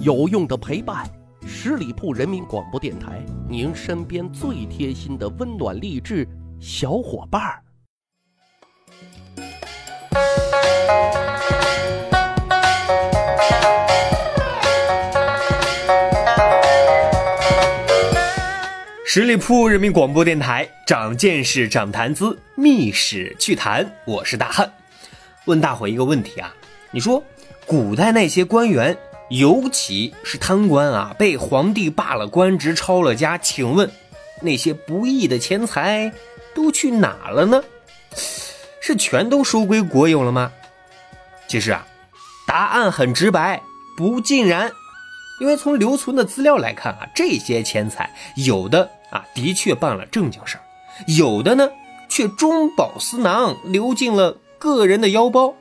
有用的陪伴，十里铺人民广播电台，您身边最贴心的温暖励志小伙伴儿。十里铺人民广播电台，长见识，长谈资，密史趣谈。我是大汉。问大伙一个问题啊，你说古代那些官员，尤其是贪官啊，被皇帝罢了官职，抄了家，请问那些不义的钱财都去哪了呢？是全都收归国有了吗？其实啊，答案很直白，不尽然。因为从留存的资料来看啊，这些钱财有的啊的确办了正经事儿，有的呢却中饱私囊，流进了个人的腰包。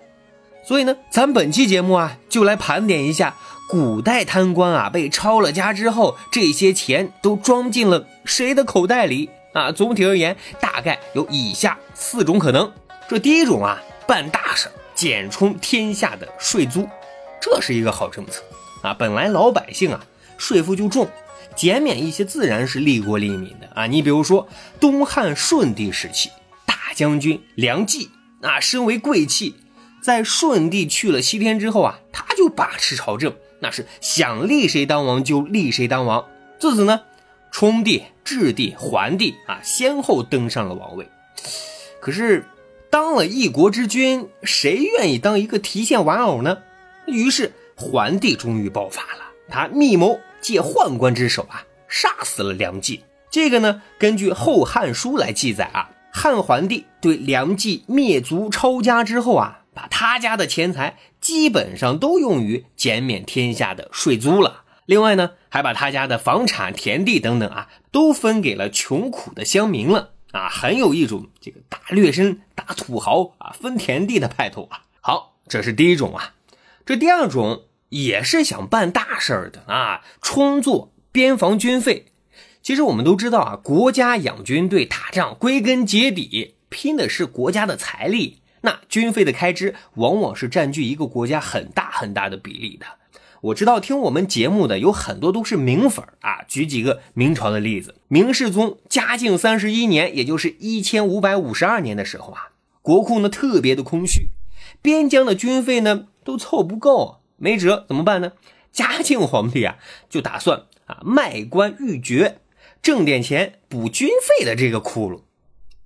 所以呢，咱本期节目啊就来盘点一下古代贪官啊被抄了家之后，这些钱都装进了谁的口袋里啊？总体而言，大概有以下四种可能。这第一种啊，办大事减充天下的税租，这是一个好政策。啊，本来老百姓啊税负就重，减免一些自然是利国利民的啊。你比如说东汉顺帝时期，大将军梁冀啊，身为贵戚，在顺帝去了西天之后啊，他就把持朝政，那是想立谁当王就立谁当王。自此呢，冲帝、质帝、桓帝啊，先后登上了王位。可是当了一国之君，谁愿意当一个提线玩偶呢？于是。桓帝终于爆发了，他密谋借宦官之手啊，杀死了梁冀。这个呢，根据《后汉书》来记载啊，汉桓帝对梁冀灭族抄家之后啊，把他家的钱财基本上都用于减免天下的税租了。另外呢，还把他家的房产、田地等等啊，都分给了穷苦的乡民了啊，很有一种这个大劣绅、大土豪啊分田地的派头啊。好，这是第一种啊，这第二种。也是想办大事儿的啊，充作边防军费。其实我们都知道啊，国家养军队打仗，归根结底拼的是国家的财力。那军费的开支往往是占据一个国家很大很大的比例的。我知道听我们节目的有很多都是明粉啊，举几个明朝的例子：明世宗嘉靖三十一年，也就是一千五百五十二年的时候啊，国库呢特别的空虚，边疆的军费呢都凑不够。没辙，怎么办呢？嘉靖皇帝啊，就打算啊卖官鬻爵，挣点钱补军费的这个窟窿。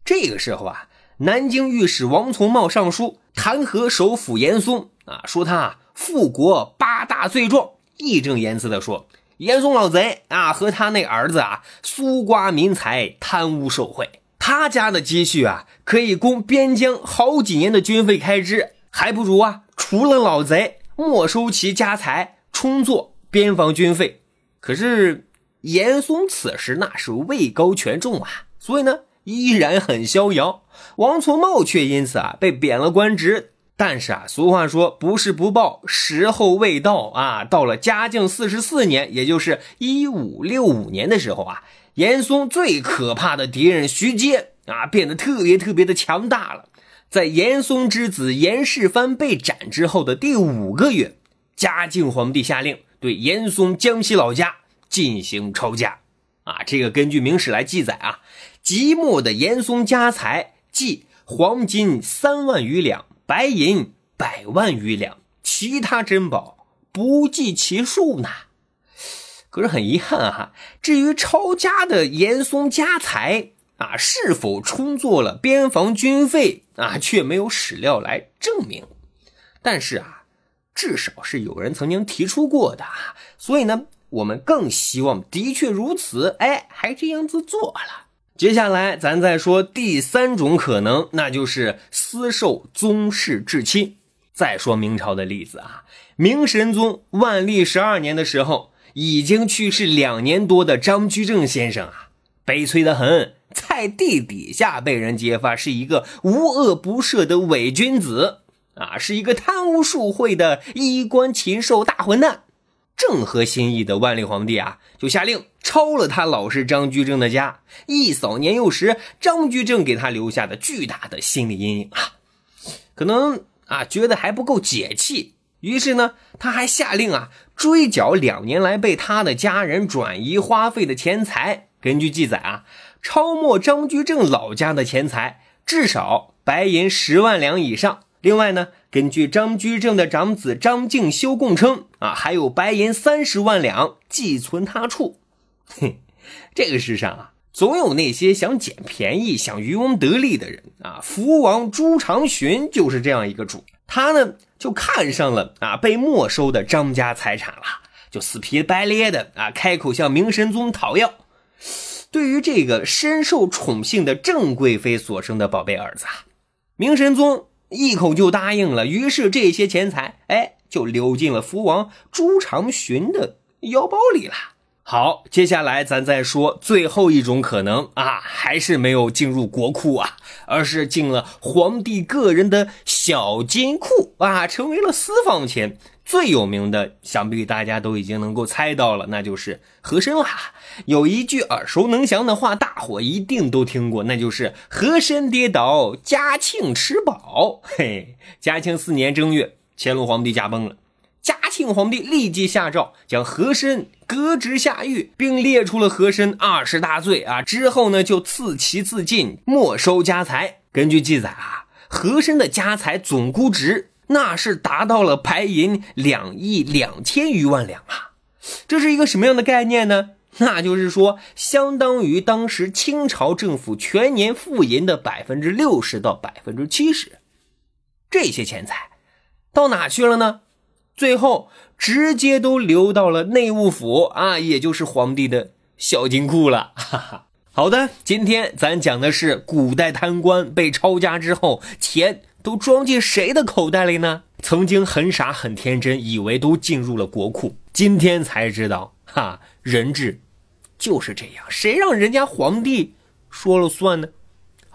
这个时候啊，南京御史王从茂上书弹劾首辅严嵩啊，说他啊复国八大罪状，义正言辞的说，严嵩老贼啊和他那儿子啊苏刮民财，贪污受贿，他家的积蓄啊可以供边疆好几年的军费开支，还不如啊除了老贼。没收其家财，充作边防军费。可是严嵩此时那是位高权重啊，所以呢依然很逍遥。王从茂却因此啊被贬了官职。但是啊，俗话说不是不报，时候未到啊。到了嘉靖四十四年，也就是一五六五年的时候啊，严嵩最可怕的敌人徐阶啊变得特别特别的强大了。在严嵩之子严世蕃被斩之后的第五个月，嘉靖皇帝下令对严嵩江西老家进行抄家。啊，这个根据明史来记载啊，即墨的严嵩家财即黄金三万余两，白银百万余两，其他珍宝不计其数呢。可是很遗憾啊，至于抄家的严嵩家财。啊，是否充作了边防军费啊？却没有史料来证明。但是啊，至少是有人曾经提出过的。所以呢，我们更希望的确如此。哎，还这样子做了。接下来咱再说第三种可能，那就是私授宗室至亲。再说明朝的例子啊，明神宗万历十二年的时候，已经去世两年多的张居正先生啊，悲催的很。在地底下被人揭发是一个无恶不赦的伪君子啊，是一个贪污受贿的衣冠禽兽大混蛋。正合心意的万历皇帝啊，就下令抄了他老师张居正的家，一扫年幼时张居正给他留下的巨大的心理阴影啊。可能啊，觉得还不够解气，于是呢，他还下令啊追缴两年来被他的家人转移花费的钱财。根据记载啊，抄没张居正老家的钱财至少白银十万两以上。另外呢，根据张居正的长子张敬修供称啊，还有白银三十万两寄存他处。嘿，这个世上啊，总有那些想捡便宜、想渔翁得利的人啊。福王朱长洵就是这样一个主，他呢。就看上了啊被没收的张家财产了，就死皮白咧的啊开口向明神宗讨要。对于这个深受宠幸的郑贵妃所生的宝贝儿子啊，明神宗一口就答应了。于是这些钱财哎就流进了福王朱常洵的腰包里了。好，接下来咱再说最后一种可能啊，还是没有进入国库啊，而是进了皇帝个人的小金库啊，成为了私房钱。最有名的，想必大家都已经能够猜到了，那就是和珅啦。有一句耳熟能详的话，大伙一定都听过，那就是“和珅跌倒，嘉庆吃饱”。嘿，嘉庆四年正月，乾隆皇帝驾崩了。嘉庆皇帝立即下诏将和珅革职下狱，并列出了和珅二十大罪啊。之后呢，就赐其自尽，没收家财。根据记载啊，和珅的家财总估值那是达到了白银两亿两千余万两啊。这是一个什么样的概念呢？那就是说，相当于当时清朝政府全年富银的百分之六十到百分之七十。这些钱财到哪去了呢？最后直接都流到了内务府啊，也就是皇帝的小金库了。哈哈。好的，今天咱讲的是古代贪官被抄家之后，钱都装进谁的口袋里呢？曾经很傻很天真，以为都进入了国库，今天才知道，哈，人质就是这样，谁让人家皇帝说了算呢？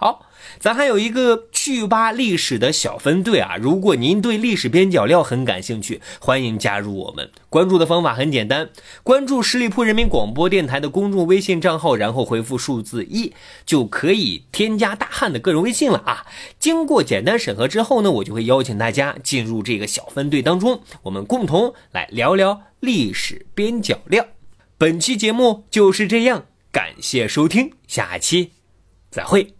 好。咱还有一个趣吧历史的小分队啊！如果您对历史边角料很感兴趣，欢迎加入我们。关注的方法很简单，关注十里铺人民广播电台的公众微信账号，然后回复数字一，就可以添加大汉的个人微信了啊！经过简单审核之后呢，我就会邀请大家进入这个小分队当中，我们共同来聊聊历史边角料。本期节目就是这样，感谢收听，下期再会。